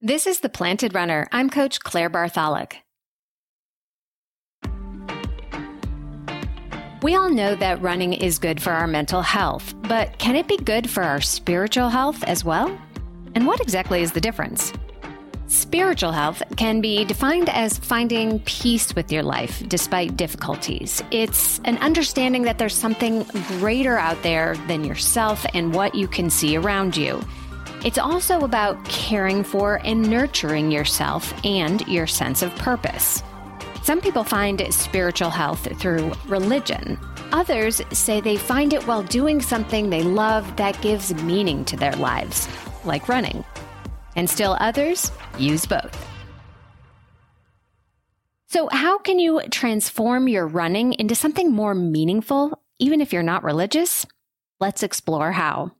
This is The Planted Runner. I'm Coach Claire Bartholic. We all know that running is good for our mental health, but can it be good for our spiritual health as well? And what exactly is the difference? Spiritual health can be defined as finding peace with your life despite difficulties. It's an understanding that there's something greater out there than yourself and what you can see around you. It's also about caring for and nurturing yourself and your sense of purpose. Some people find spiritual health through religion. Others say they find it while doing something they love that gives meaning to their lives, like running and still others use both. So, how can you transform your running into something more meaningful, even if you're not religious? Let's explore how.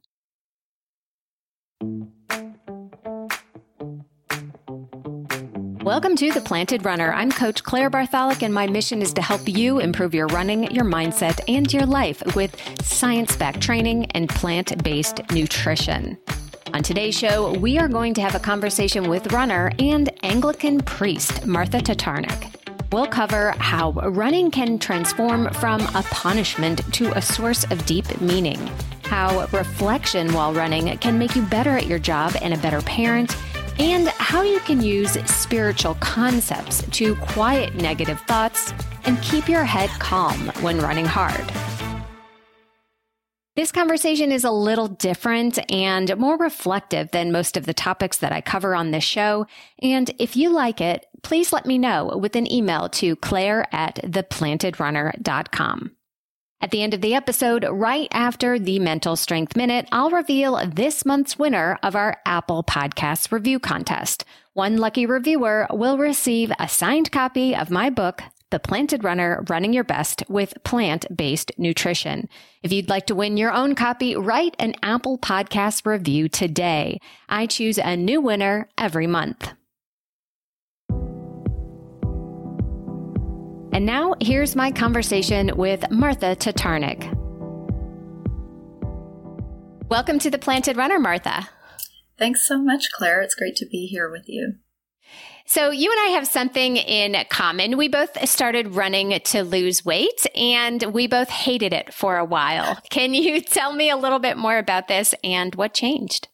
Welcome to The Planted Runner. I'm Coach Claire Bartholic, and my mission is to help you improve your running, your mindset, and your life with science backed training and plant based nutrition. On today's show, we are going to have a conversation with runner and Anglican priest Martha Tatarnic. We'll cover how running can transform from a punishment to a source of deep meaning, how reflection while running can make you better at your job and a better parent, and how you can use spiritual concepts to quiet negative thoughts and keep your head calm when running hard. This conversation is a little different and more reflective than most of the topics that I cover on this show. And if you like it, please let me know with an email to claire at theplantedrunner.com. At the end of the episode, right after the Mental Strength Minute, I'll reveal this month's winner of our Apple Podcast review contest. One lucky reviewer will receive a signed copy of my book, the Planted Runner Running Your Best with Plant Based Nutrition. If you'd like to win your own copy, write an Apple Podcast review today. I choose a new winner every month. And now here's my conversation with Martha Tatarnic. Welcome to the Planted Runner, Martha. Thanks so much, Claire. It's great to be here with you. So, you and I have something in common. We both started running to lose weight and we both hated it for a while. Can you tell me a little bit more about this and what changed?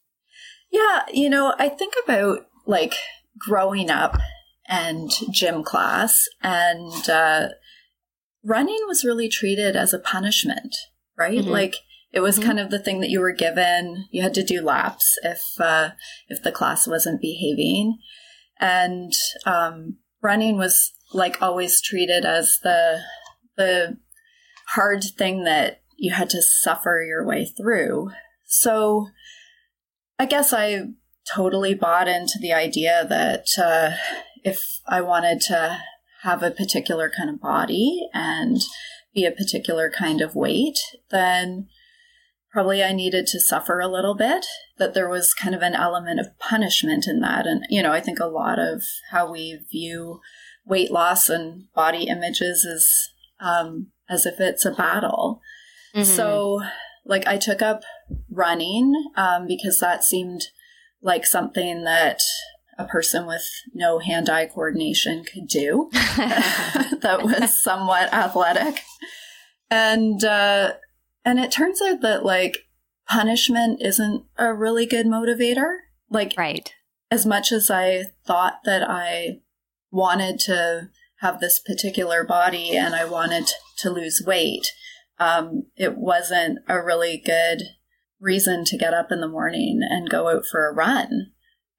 Yeah, you know, I think about like growing up and gym class, and uh, running was really treated as a punishment, right? Mm-hmm. Like, it was mm-hmm. kind of the thing that you were given. You had to do laps if uh, if the class wasn't behaving and um, running was like always treated as the the hard thing that you had to suffer your way through. So I guess I totally bought into the idea that uh, if I wanted to have a particular kind of body and be a particular kind of weight, then probably I needed to suffer a little bit, that there was kind of an element of punishment in that. And, you know, I think a lot of how we view weight loss and body images is um, as if it's a battle. Mm-hmm. So, like, I took up running um, because that seemed like something that a person with no hand eye coordination could do that was somewhat athletic. And, uh, and it turns out that like punishment isn't a really good motivator. Like, right. As much as I thought that I wanted to have this particular body and I wanted to lose weight, um, it wasn't a really good reason to get up in the morning and go out for a run.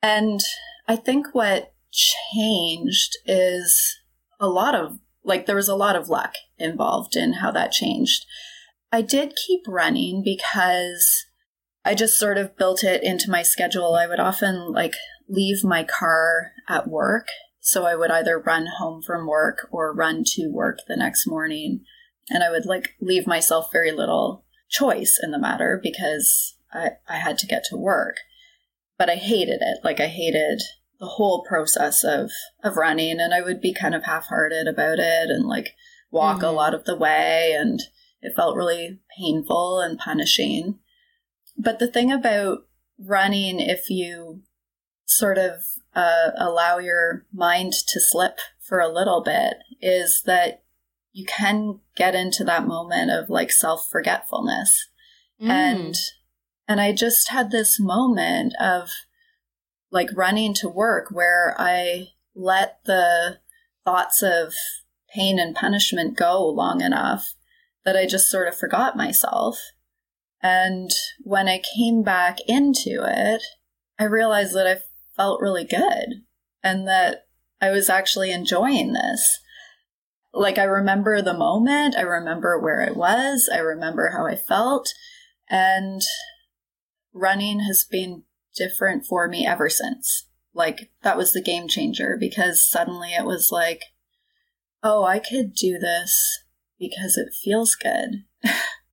And I think what changed is a lot of, like, there was a lot of luck involved in how that changed. I did keep running because I just sort of built it into my schedule. I would often like leave my car at work. So I would either run home from work or run to work the next morning. And I would like leave myself very little choice in the matter because I, I had to get to work. But I hated it. Like I hated the whole process of, of running and I would be kind of half hearted about it and like walk mm-hmm. a lot of the way and it felt really painful and punishing. But the thing about running, if you sort of uh, allow your mind to slip for a little bit is that you can get into that moment of like self forgetfulness. Mm. And and I just had this moment of like running to work where I let the thoughts of pain and punishment go long enough that I just sort of forgot myself. And when I came back into it, I realized that I felt really good and that I was actually enjoying this. Like, I remember the moment, I remember where I was, I remember how I felt, and running has been different for me ever since. Like, that was the game changer because suddenly it was like, oh, I could do this because it feels good.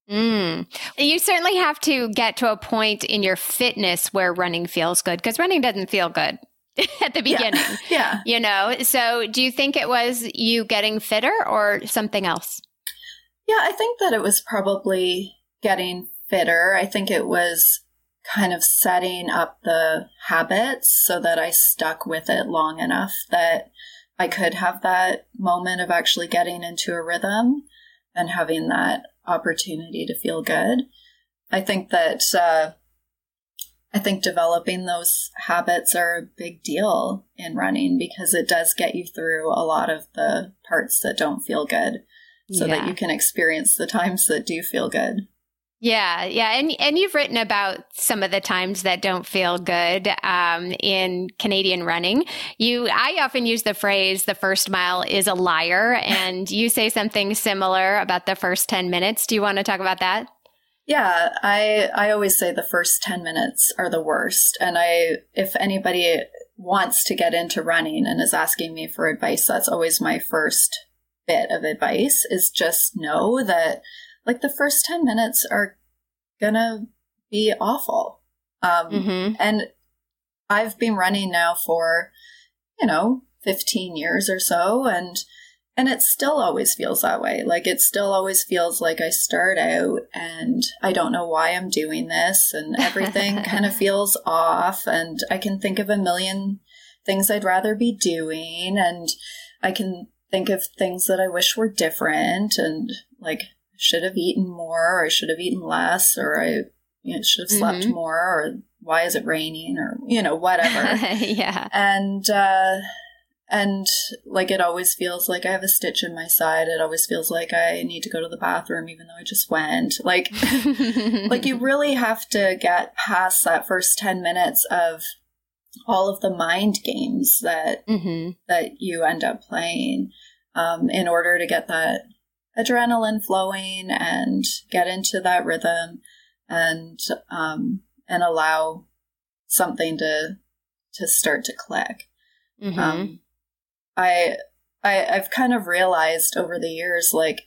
Mm. You certainly have to get to a point in your fitness where running feels good because running doesn't feel good at the beginning. Yeah. yeah. You know, so do you think it was you getting fitter or something else? Yeah, I think that it was probably getting fitter. I think it was kind of setting up the habits so that I stuck with it long enough that I could have that moment of actually getting into a rhythm and having that opportunity to feel good. I think that uh, I think developing those habits are a big deal in running because it does get you through a lot of the parts that don't feel good so yeah. that you can experience the times that do feel good. Yeah, yeah, and and you've written about some of the times that don't feel good um, in Canadian running. You, I often use the phrase "the first mile is a liar," and you say something similar about the first ten minutes. Do you want to talk about that? Yeah, I I always say the first ten minutes are the worst, and I if anybody wants to get into running and is asking me for advice, that's always my first bit of advice is just know that like the first 10 minutes are gonna be awful. Um, mm-hmm. And I've been running now for, you know, 15 years or so. And, and it still always feels that way. Like it still always feels like I start out and I don't know why I'm doing this and everything kind of feels off. And I can think of a million things I'd rather be doing. And I can think of things that I wish were different and like should have eaten more or I should have eaten less or I you know, should have slept mm-hmm. more or why is it raining or you know whatever yeah and uh and like it always feels like I have a stitch in my side. It always feels like I need to go to the bathroom even though I just went. Like like you really have to get past that first 10 minutes of all of the mind games that mm-hmm. that you end up playing um, in order to get that adrenaline flowing and get into that rhythm and um, and allow something to to start to click. Mm-hmm. Um, I I I've kind of realized over the years like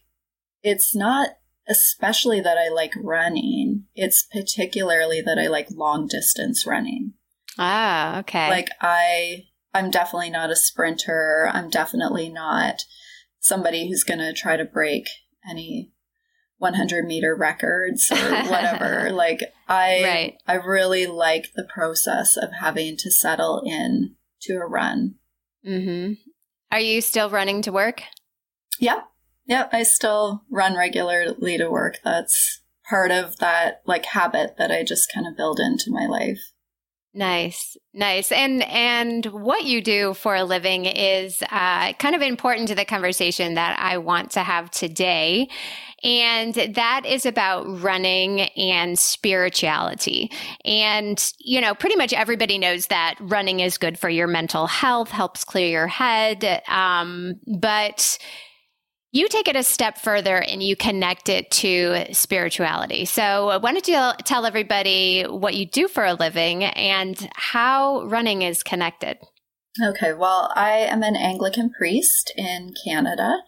it's not especially that I like running. It's particularly that I like long distance running. Ah, okay. Like I I'm definitely not a sprinter. I'm definitely not somebody who's going to try to break any 100 meter records or whatever. like I, right. I really like the process of having to settle in to a run. Mm-hmm. Are you still running to work? Yeah. Yeah. I still run regularly to work. That's part of that like habit that I just kind of build into my life. Nice, nice. And and what you do for a living is uh, kind of important to the conversation that I want to have today. And that is about running and spirituality. And, you know, pretty much everybody knows that running is good for your mental health, helps clear your head. Um, but you take it a step further and you connect it to spirituality. So, why don't you tell everybody what you do for a living and how running is connected? Okay, well, I am an Anglican priest in Canada.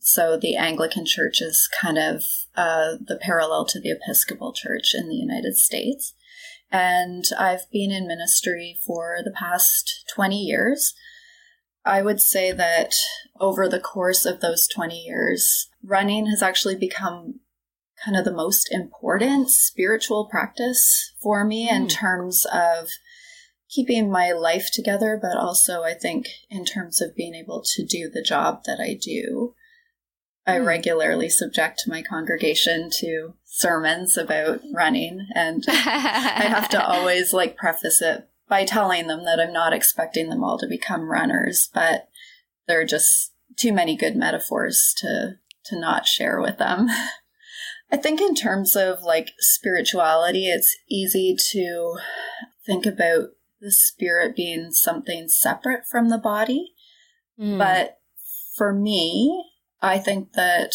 So, the Anglican Church is kind of uh, the parallel to the Episcopal Church in the United States. And I've been in ministry for the past 20 years. I would say that over the course of those 20 years, running has actually become kind of the most important spiritual practice for me mm. in hmm. terms of keeping my life together, but also I think in terms of being able to do the job that I do. I mm. regularly subject my congregation to sermons about running, and I have to always like preface it by telling them that I'm not expecting them all to become runners, but there are just too many good metaphors to to not share with them. I think in terms of like spirituality, it's easy to think about the spirit being something separate from the body. Mm. But for me, I think that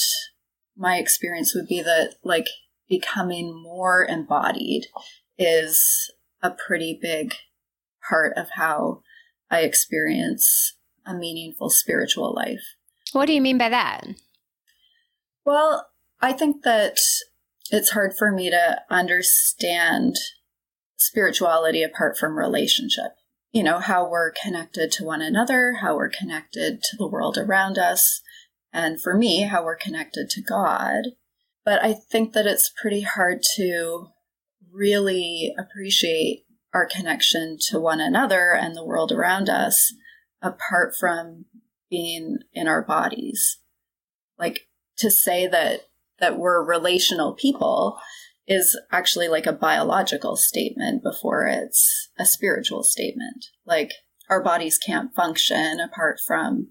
my experience would be that like becoming more embodied is a pretty big part of how I experience a meaningful spiritual life. What do you mean by that? Well, I think that it's hard for me to understand spirituality apart from relationship. You know, how we're connected to one another, how we're connected to the world around us, and for me, how we're connected to God. But I think that it's pretty hard to really appreciate our connection to one another and the world around us apart from being in our bodies. Like to say that that we're relational people is actually like a biological statement before it's a spiritual statement. Like our bodies can't function apart from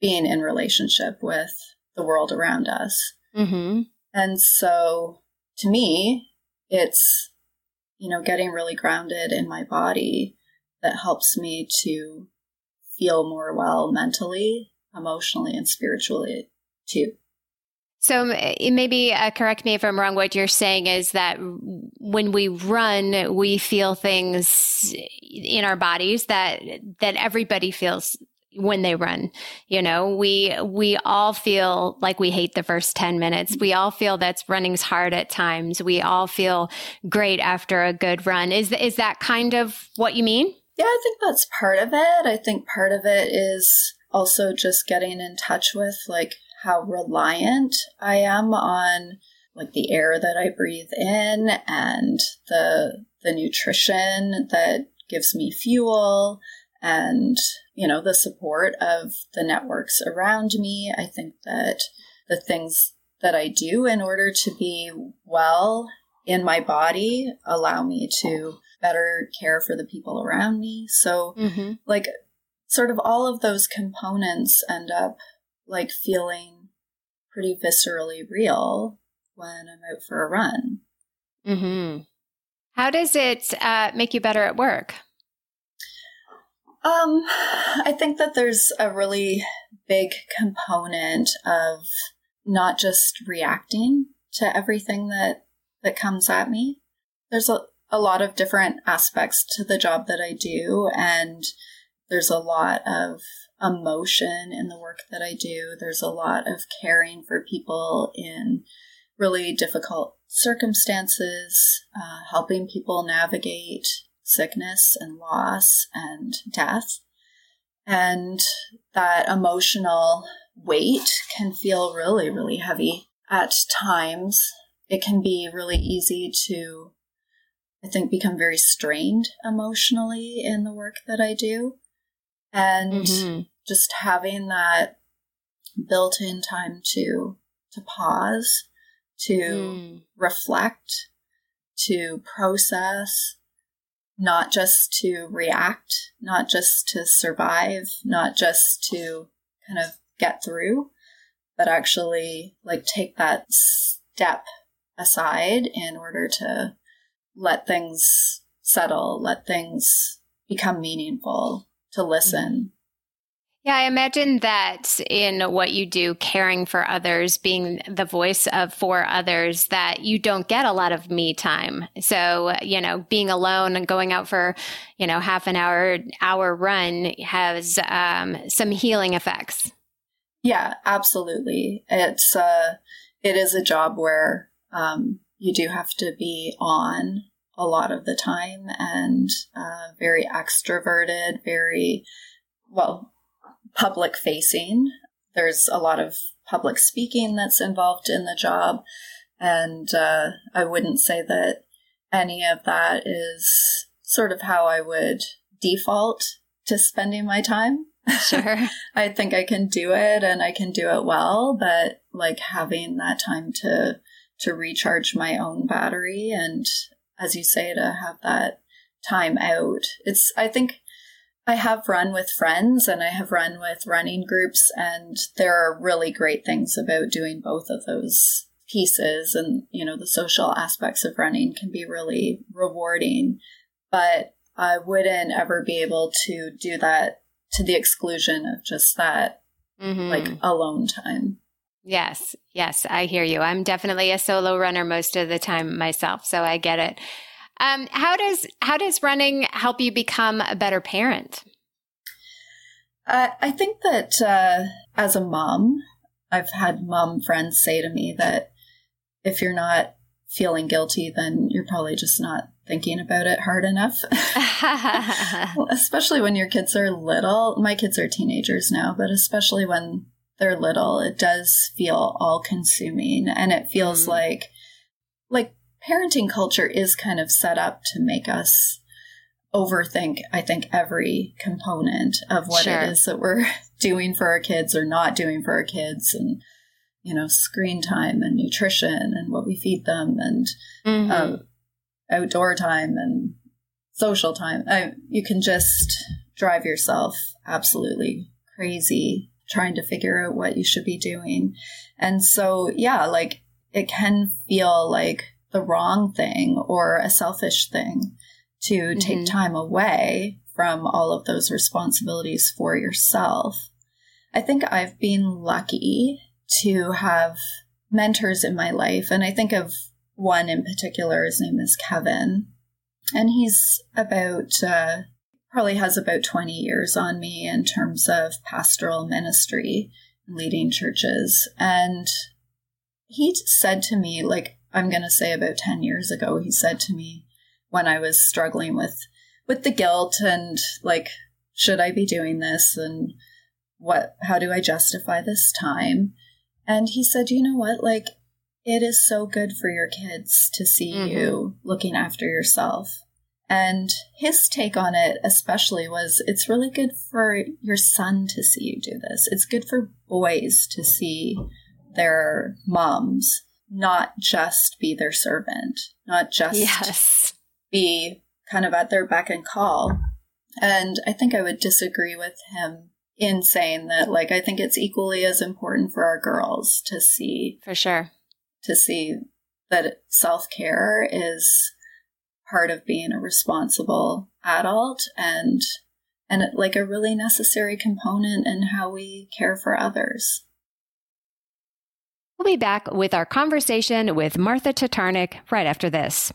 being in relationship with the world around us. Mm-hmm. And so to me, it's, you know, getting really grounded in my body that helps me to feel more well mentally, emotionally, and spiritually too. So maybe uh, correct me if I'm wrong. What you're saying is that when we run, we feel things in our bodies that that everybody feels when they run. You know, we we all feel like we hate the first 10 minutes. We all feel that's running's hard at times. We all feel great after a good run. Is is that kind of what you mean? Yeah, I think that's part of it. I think part of it is also just getting in touch with like how reliant I am on like the air that I breathe in and the the nutrition that gives me fuel and you know the support of the networks around me. I think that the things that I do in order to be well in my body allow me to better care for the people around me. So, mm-hmm. like, sort of all of those components end up like feeling pretty viscerally real when I'm out for a run. Mm-hmm. How does it uh, make you better at work? Um, I think that there's a really big component of not just reacting to everything that that comes at me. There's a a lot of different aspects to the job that I do, and there's a lot of emotion in the work that I do. There's a lot of caring for people in really difficult circumstances, uh, helping people navigate sickness and loss and death. And that emotional weight can feel really, really heavy at times. It can be really easy to I think, become very strained emotionally in the work that I do. And mm-hmm. just having that built in time to to pause, to mm. reflect, to process, not just to react, not just to survive, not just to kind of get through, but actually like take that step aside in order to let things settle, let things become meaningful, to listen. Yeah, I imagine that in what you do, caring for others, being the voice of for others, that you don't get a lot of me time. So, you know, being alone and going out for, you know, half an hour, hour run has um, some healing effects. Yeah, absolutely. It's uh, it is a job where um, you do have to be on a lot of the time and uh, very extroverted, very, well, public facing. There's a lot of public speaking that's involved in the job. And uh, I wouldn't say that any of that is sort of how I would default to spending my time. Sure. I think I can do it and I can do it well, but like having that time to to recharge my own battery and as you say to have that time out. It's I think I have run with friends and I have run with running groups and there are really great things about doing both of those pieces and you know the social aspects of running can be really rewarding but I wouldn't ever be able to do that to the exclusion of just that mm-hmm. like alone time. Yes, yes, I hear you. I'm definitely a solo runner most of the time myself, so I get it. Um, how does how does running help you become a better parent? Uh, I think that uh, as a mom, I've had mom friends say to me that if you're not feeling guilty, then you're probably just not thinking about it hard enough. especially when your kids are little. My kids are teenagers now, but especially when they're little, it does feel all consuming and it feels mm. like like parenting culture is kind of set up to make us overthink I think every component of what sure. it is that we're doing for our kids or not doing for our kids and you know screen time and nutrition and what we feed them and mm-hmm. uh, outdoor time and social time. I, you can just drive yourself absolutely crazy trying to figure out what you should be doing. And so, yeah, like it can feel like the wrong thing or a selfish thing to mm-hmm. take time away from all of those responsibilities for yourself. I think I've been lucky to have mentors in my life. And I think of one in particular. His name is Kevin. And he's about, uh, probably has about 20 years on me in terms of pastoral ministry, leading churches. And he said to me, like, I'm going to say about 10 years ago, he said to me when I was struggling with, with the guilt and like, should I be doing this? And what, how do I justify this time? And he said, you know what? Like, it is so good for your kids to see mm-hmm. you looking after yourself. And his take on it, especially, was it's really good for your son to see you do this. It's good for boys to see their moms not just be their servant, not just yes. be kind of at their beck and call. And I think I would disagree with him in saying that, like, I think it's equally as important for our girls to see. For sure to see that self care is part of being a responsible adult and and like a really necessary component in how we care for others. We'll be back with our conversation with Martha Tatarnic right after this.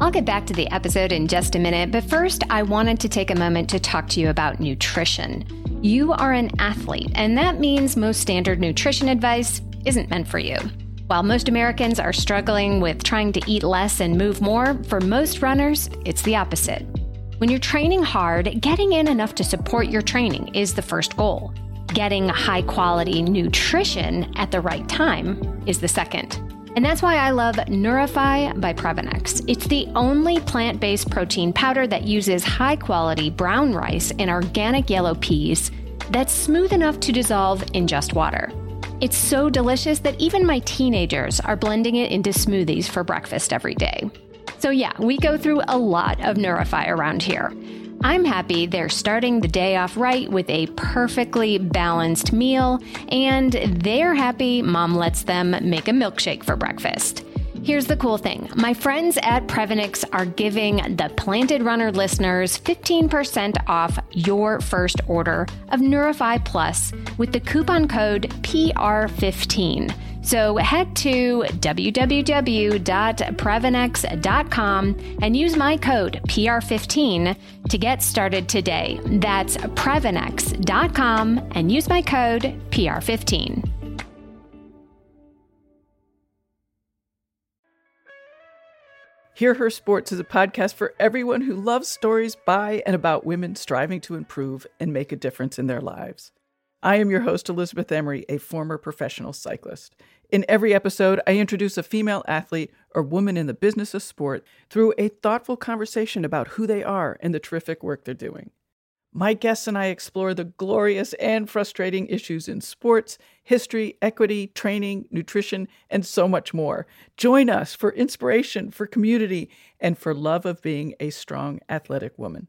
I'll get back to the episode in just a minute, but first, I wanted to take a moment to talk to you about nutrition. You are an athlete, and that means most standard nutrition advice isn't meant for you. While most Americans are struggling with trying to eat less and move more, for most runners, it's the opposite. When you're training hard, getting in enough to support your training is the first goal. Getting high quality nutrition at the right time is the second. And that's why I love Neurify by Previnex. It's the only plant based protein powder that uses high quality brown rice and organic yellow peas that's smooth enough to dissolve in just water. It's so delicious that even my teenagers are blending it into smoothies for breakfast every day. So, yeah, we go through a lot of Neurify around here. I'm happy they're starting the day off right with a perfectly balanced meal, and they're happy mom lets them make a milkshake for breakfast. Here's the cool thing my friends at Previnex are giving the Planted Runner listeners 15% off your first order of Neurify Plus with the coupon code PR15. So head to www.previnex.com and use my code PR15 to get started today. That's Previnex.com and use my code PR15. Hear Her Sports is a podcast for everyone who loves stories by and about women striving to improve and make a difference in their lives. I am your host, Elizabeth Emery, a former professional cyclist. In every episode, I introduce a female athlete or woman in the business of sport through a thoughtful conversation about who they are and the terrific work they're doing. My guests and I explore the glorious and frustrating issues in sports, history, equity, training, nutrition, and so much more. Join us for inspiration, for community, and for love of being a strong athletic woman.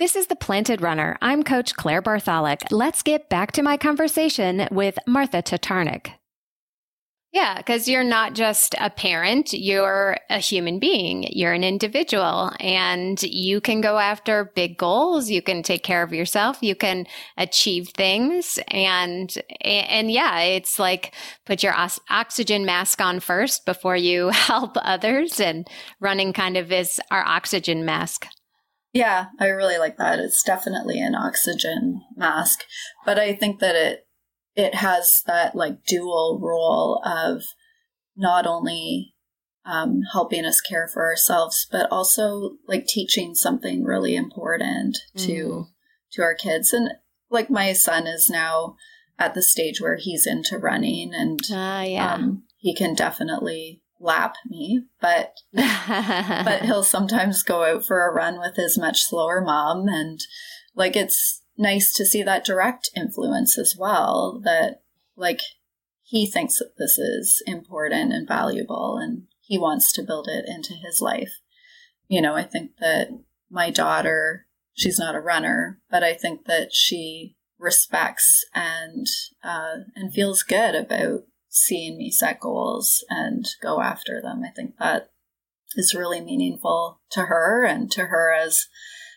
This is The Planted Runner. I'm Coach Claire Bartholic. Let's get back to my conversation with Martha Tatarnic. Yeah, because you're not just a parent, you're a human being, you're an individual, and you can go after big goals. You can take care of yourself. You can achieve things. And, and yeah, it's like put your oxygen mask on first before you help others. And running kind of is our oxygen mask. Yeah, I really like that. It's definitely an oxygen mask, but I think that it it has that like dual role of not only um, helping us care for ourselves, but also like teaching something really important to mm. to our kids. And like my son is now at the stage where he's into running, and uh, yeah. um, he can definitely lap me, but but he'll sometimes go out for a run with his much slower mom and like it's nice to see that direct influence as well that like he thinks that this is important and valuable and he wants to build it into his life. You know, I think that my daughter, she's not a runner, but I think that she respects and uh, and feels good about seeing me set goals and go after them. I think that is really meaningful to her and to her as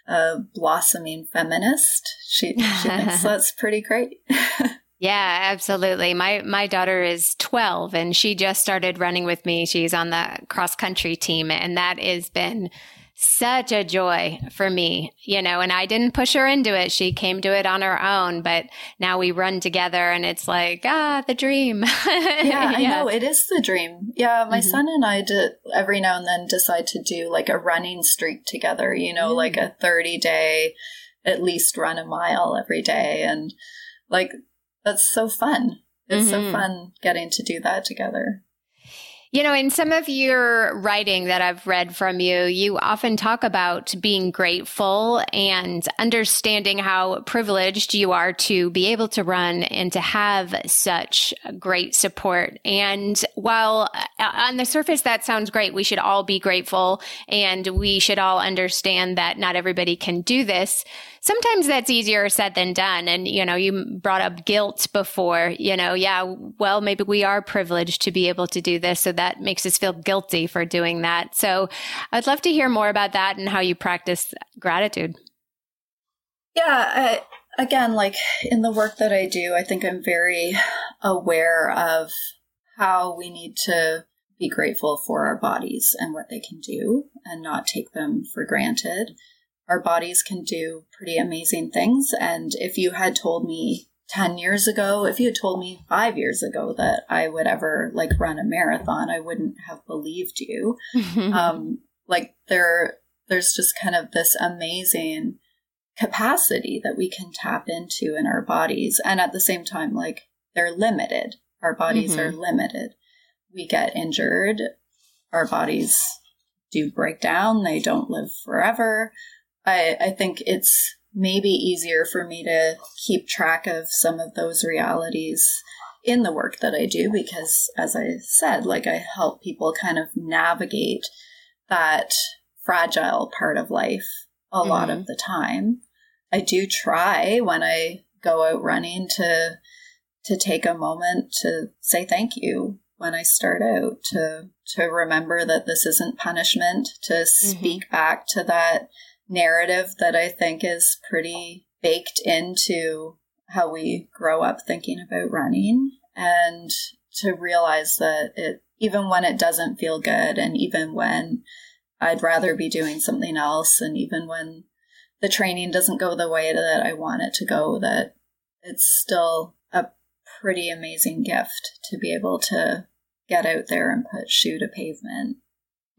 a blossoming feminist. She she thinks that's pretty great. Yeah, absolutely. My my daughter is 12 and she just started running with me. She's on the cross country team and that has been such a joy for me, you know, and I didn't push her into it. She came to it on her own, but now we run together and it's like, ah, the dream. yeah, I know. It is the dream. Yeah. My mm-hmm. son and I do, every now and then decide to do like a running streak together, you know, mm-hmm. like a 30 day, at least run a mile every day. And like, that's so fun. It's mm-hmm. so fun getting to do that together. You know, in some of your writing that I've read from you, you often talk about being grateful and understanding how privileged you are to be able to run and to have such great support. And while uh, on the surface that sounds great, we should all be grateful and we should all understand that not everybody can do this sometimes that's easier said than done. And, you know, you brought up guilt before, you know, yeah, well, maybe we are privileged to be able to do this. So that makes us feel guilty for doing that. So I'd love to hear more about that and how you practice gratitude. Yeah. I, again, like in the work that I do, I think I'm very aware of how we need to be grateful for our bodies and what they can do and not take them for granted our bodies can do pretty amazing things. And if you had told me 10 years ago, if you had told me five years ago that I would ever like run a marathon, I wouldn't have believed you. um, like there, there's just kind of this amazing capacity that we can tap into in our bodies. And at the same time, like they're limited. Our bodies mm-hmm. are limited. We get injured. Our bodies do break down. They don't live forever. I, I think it's maybe easier for me to keep track of some of those realities in the work that I do because, as I said, like I help people kind of navigate that fragile part of life a mm-hmm. lot of the time. I do try when I go out running to to take a moment to say thank you when I start out to to remember that this isn't punishment to mm-hmm. speak mm-hmm. back to that narrative that I think is pretty baked into how we grow up thinking about running and to realize that it even when it doesn't feel good and even when I'd rather be doing something else and even when the training doesn't go the way that I want it to go that it's still a pretty amazing gift to be able to get out there and put shoe to pavement.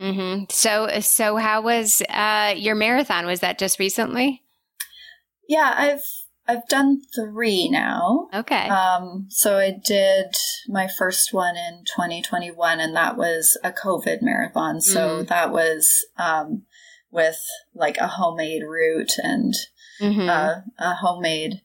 Mm-hmm. So, so how was uh, your marathon? Was that just recently? Yeah, I've I've done three now. Okay. Um, so I did my first one in 2021, and that was a COVID marathon. So mm. that was um, with like a homemade route and mm-hmm. uh, a homemade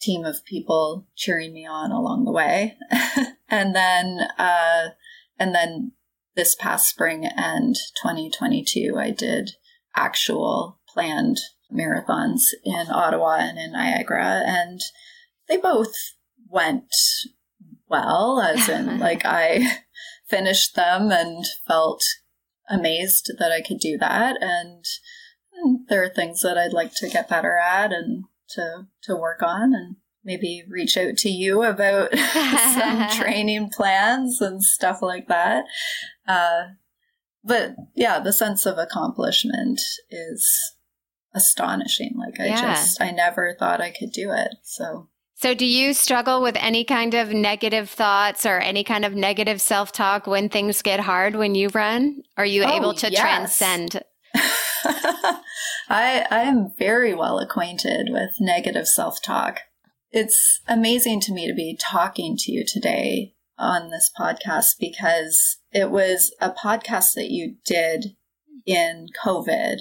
team of people cheering me on along the way. and then, uh, and then this past spring and 2022, I did actual planned marathons in Ottawa and in Niagara, and they both went well, as in, like, I finished them and felt amazed that I could do that. And, and there are things that I'd like to get better at and to, to work on and maybe reach out to you about some training plans and stuff like that. Uh, but yeah, the sense of accomplishment is astonishing. Like I yeah. just, I never thought I could do it. So. So, do you struggle with any kind of negative thoughts or any kind of negative self talk when things get hard when you run? Are you oh, able to yes. transcend? I, I am very well acquainted with negative self talk. It's amazing to me to be talking to you today on this podcast because it was a podcast that you did in COVID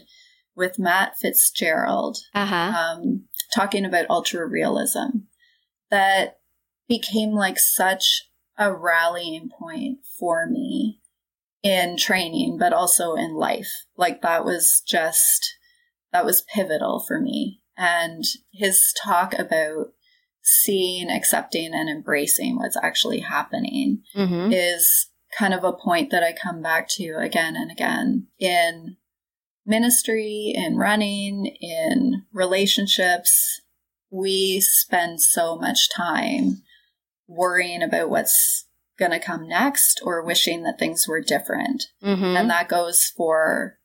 with Matt Fitzgerald, uh-huh. um, talking about ultra realism that became like such a rallying point for me in training, but also in life. Like that was just, that was pivotal for me. And his talk about seeing, accepting, and embracing what's actually happening mm-hmm. is kind of a point that I come back to again and again in ministry, in running, in relationships, we spend so much time worrying about what's going to come next or wishing that things were different. Mm-hmm. And that goes for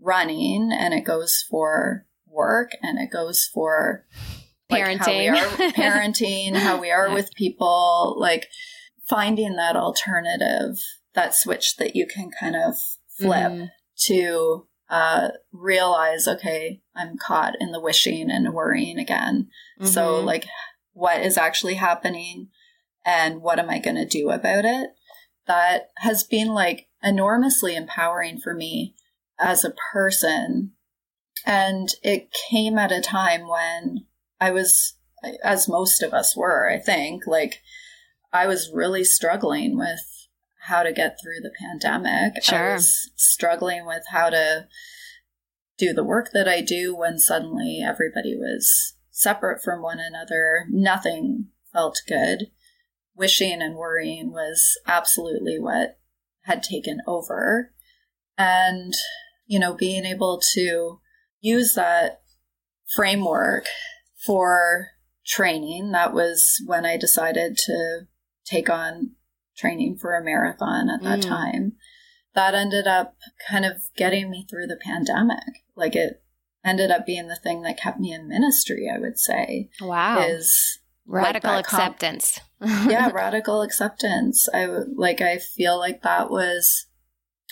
running and it goes for work and it goes for like parenting, how we are parenting, how we are yeah. with people, like finding that alternative, that switch that you can kind of flip mm-hmm. to uh, realize, okay, I'm caught in the wishing and worrying again. Mm-hmm. So, like, what is actually happening and what am I going to do about it? That has been like enormously empowering for me as a person. And it came at a time when I was, as most of us were, I think, like, I was really struggling with how to get through the pandemic. Sure. I was struggling with how to do the work that I do when suddenly everybody was separate from one another. Nothing felt good. Wishing and worrying was absolutely what had taken over. And, you know, being able to use that framework for training, that was when I decided to take on training for a marathon at that mm. time. That ended up kind of getting me through the pandemic. Like it ended up being the thing that kept me in ministry, I would say. Wow. Is radical like acceptance. Com- yeah, radical acceptance. I like I feel like that was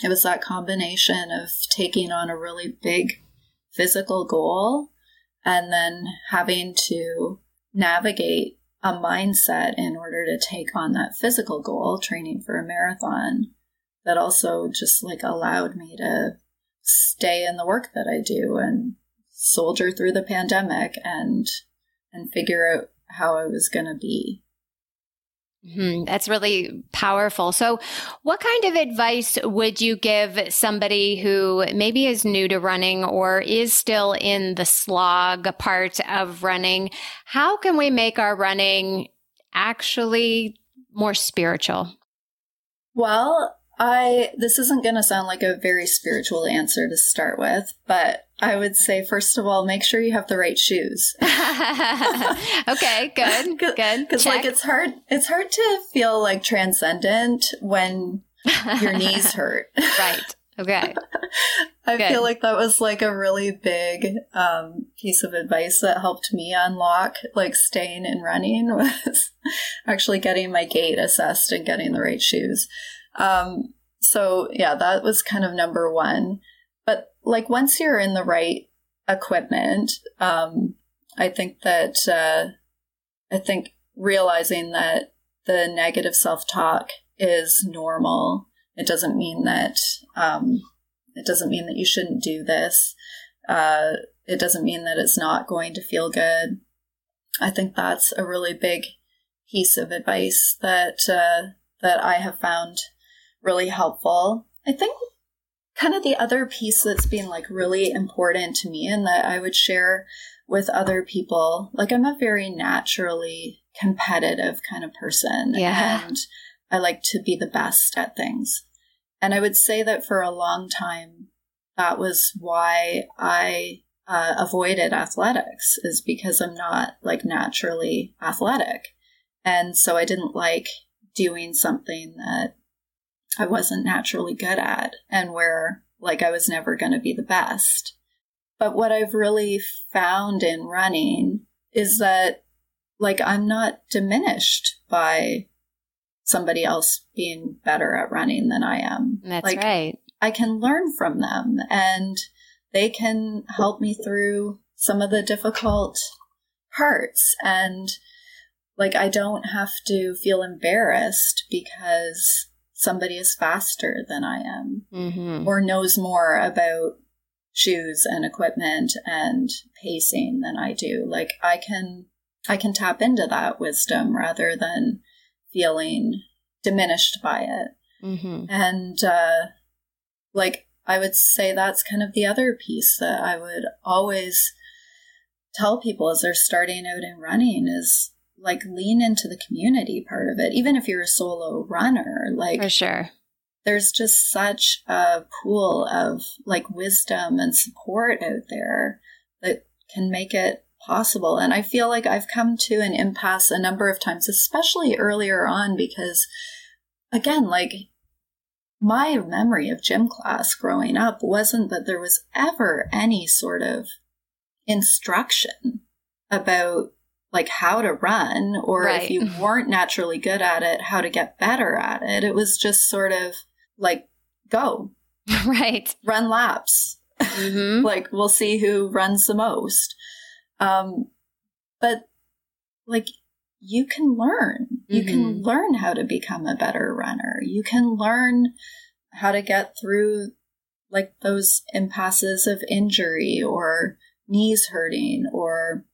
it was that combination of taking on a really big physical goal and then having to navigate a mindset in order to take on that physical goal, training for a marathon, that also just like allowed me to stay in the work that I do and soldier through the pandemic and and figure out how I was going to be. Mm-hmm. That's really powerful. So, what kind of advice would you give somebody who maybe is new to running or is still in the slog part of running? How can we make our running actually more spiritual? Well, I this isn't going to sound like a very spiritual answer to start with, but I would say first of all, make sure you have the right shoes. okay, good, good. Because like it's hard, it's hard to feel like transcendent when your knees hurt. right. Okay. I good. feel like that was like a really big um, piece of advice that helped me unlock like staying and running was actually getting my gait assessed and getting the right shoes. Um, so yeah, that was kind of number one. But like once you're in the right equipment, um, I think that uh, I think realizing that the negative self talk is normal. It doesn't mean that um, it doesn't mean that you shouldn't do this. Uh, it doesn't mean that it's not going to feel good. I think that's a really big piece of advice that uh, that I have found really helpful. I think kind of the other piece that's been like really important to me and that I would share with other people, like I'm a very naturally competitive kind of person. Yeah. And I like to be the best at things. And I would say that for a long time, that was why I uh, avoided athletics, is because I'm not like naturally athletic. And so I didn't like doing something that I wasn't naturally good at and where like I was never going to be the best. But what I've really found in running is that like I'm not diminished by somebody else being better at running than I am. That's like, right. I can learn from them and they can help me through some of the difficult parts and like I don't have to feel embarrassed because somebody is faster than I am mm-hmm. or knows more about shoes and equipment and pacing than I do. Like I can I can tap into that wisdom rather than feeling diminished by it. Mm-hmm. And uh, like I would say that's kind of the other piece that I would always tell people as they're starting out in running is like lean into the community part of it even if you're a solo runner like for sure. there's just such a pool of like wisdom and support out there that can make it possible. And i feel like i've come to an impasse a number of times especially earlier on because again like my memory of gym class growing up wasn't that there was ever any sort of instruction about like how to run or right. if you weren't naturally good at it how to get better at it it was just sort of like go right run laps mm-hmm. like we'll see who runs the most um but like you can learn mm-hmm. you can mm-hmm. learn how to become a better runner you can learn how to get through like those impasses of injury or knees hurting or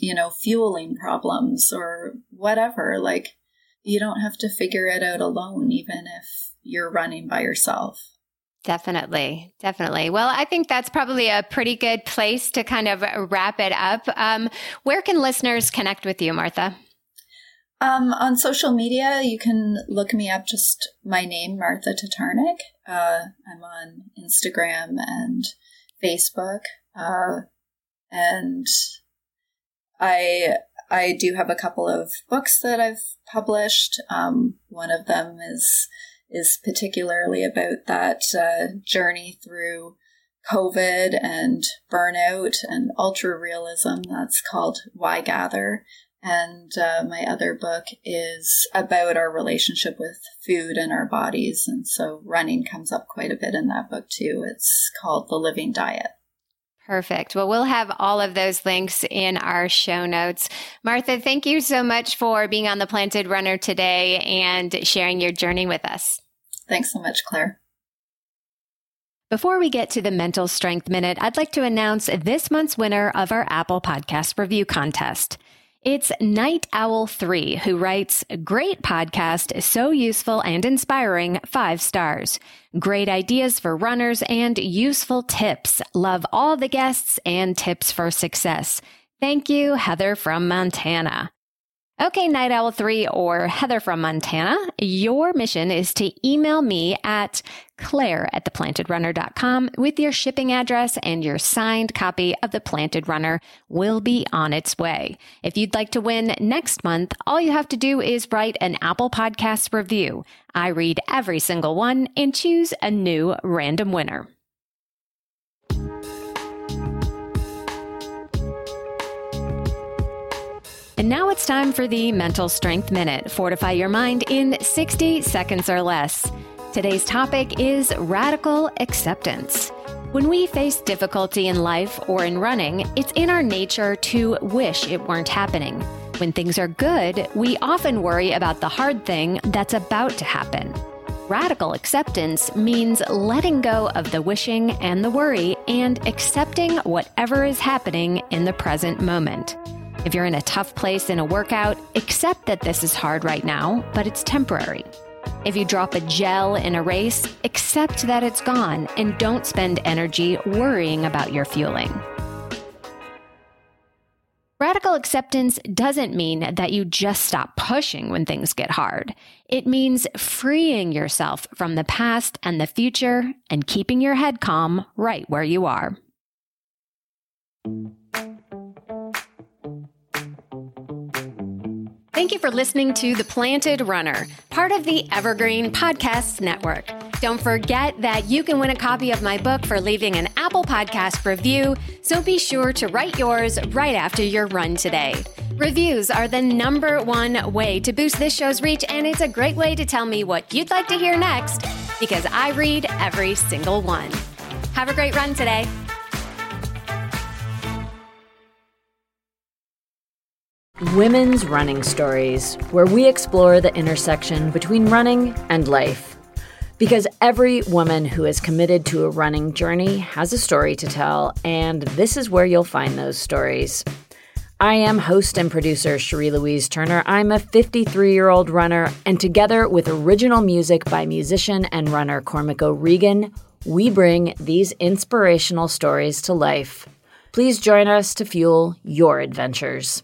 you know, fueling problems or whatever. Like, you don't have to figure it out alone, even if you're running by yourself. Definitely. Definitely. Well, I think that's probably a pretty good place to kind of wrap it up. Um, where can listeners connect with you, Martha? Um, on social media, you can look me up just my name, Martha Tatarnic. Uh, I'm on Instagram and Facebook. Uh, and I I do have a couple of books that I've published. Um, one of them is is particularly about that uh, journey through COVID and burnout and ultra realism. That's called Why Gather. And uh, my other book is about our relationship with food and our bodies. And so running comes up quite a bit in that book too. It's called The Living Diet. Perfect. Well, we'll have all of those links in our show notes. Martha, thank you so much for being on the Planted Runner today and sharing your journey with us. Thanks so much, Claire. Before we get to the Mental Strength Minute, I'd like to announce this month's winner of our Apple Podcast Review Contest. It's Night Owl 3 who writes, Great podcast, so useful and inspiring, five stars. Great ideas for runners and useful tips. Love all the guests and tips for success. Thank you, Heather from Montana. Okay, Night Owl 3 or Heather from Montana, your mission is to email me at claire at theplantedrunner.com with your shipping address and your signed copy of The Planted Runner will be on its way. If you'd like to win next month, all you have to do is write an Apple Podcast review. I read every single one and choose a new random winner. And now it's time for the Mental Strength Minute. Fortify your mind in 60 seconds or less. Today's topic is radical acceptance. When we face difficulty in life or in running, it's in our nature to wish it weren't happening. When things are good, we often worry about the hard thing that's about to happen. Radical acceptance means letting go of the wishing and the worry and accepting whatever is happening in the present moment. If you're in a tough place in a workout, accept that this is hard right now, but it's temporary. If you drop a gel in a race, accept that it's gone and don't spend energy worrying about your fueling. Radical acceptance doesn't mean that you just stop pushing when things get hard. It means freeing yourself from the past and the future and keeping your head calm right where you are. Thank you for listening to The Planted Runner, part of the Evergreen Podcasts Network. Don't forget that you can win a copy of my book for leaving an Apple Podcast review, so be sure to write yours right after your run today. Reviews are the number one way to boost this show's reach, and it's a great way to tell me what you'd like to hear next because I read every single one. Have a great run today. Women's Running Stories, where we explore the intersection between running and life. Because every woman who is committed to a running journey has a story to tell, and this is where you'll find those stories. I am host and producer Cherie Louise Turner. I'm a 53 year old runner, and together with original music by musician and runner Cormac O'Regan, we bring these inspirational stories to life. Please join us to fuel your adventures.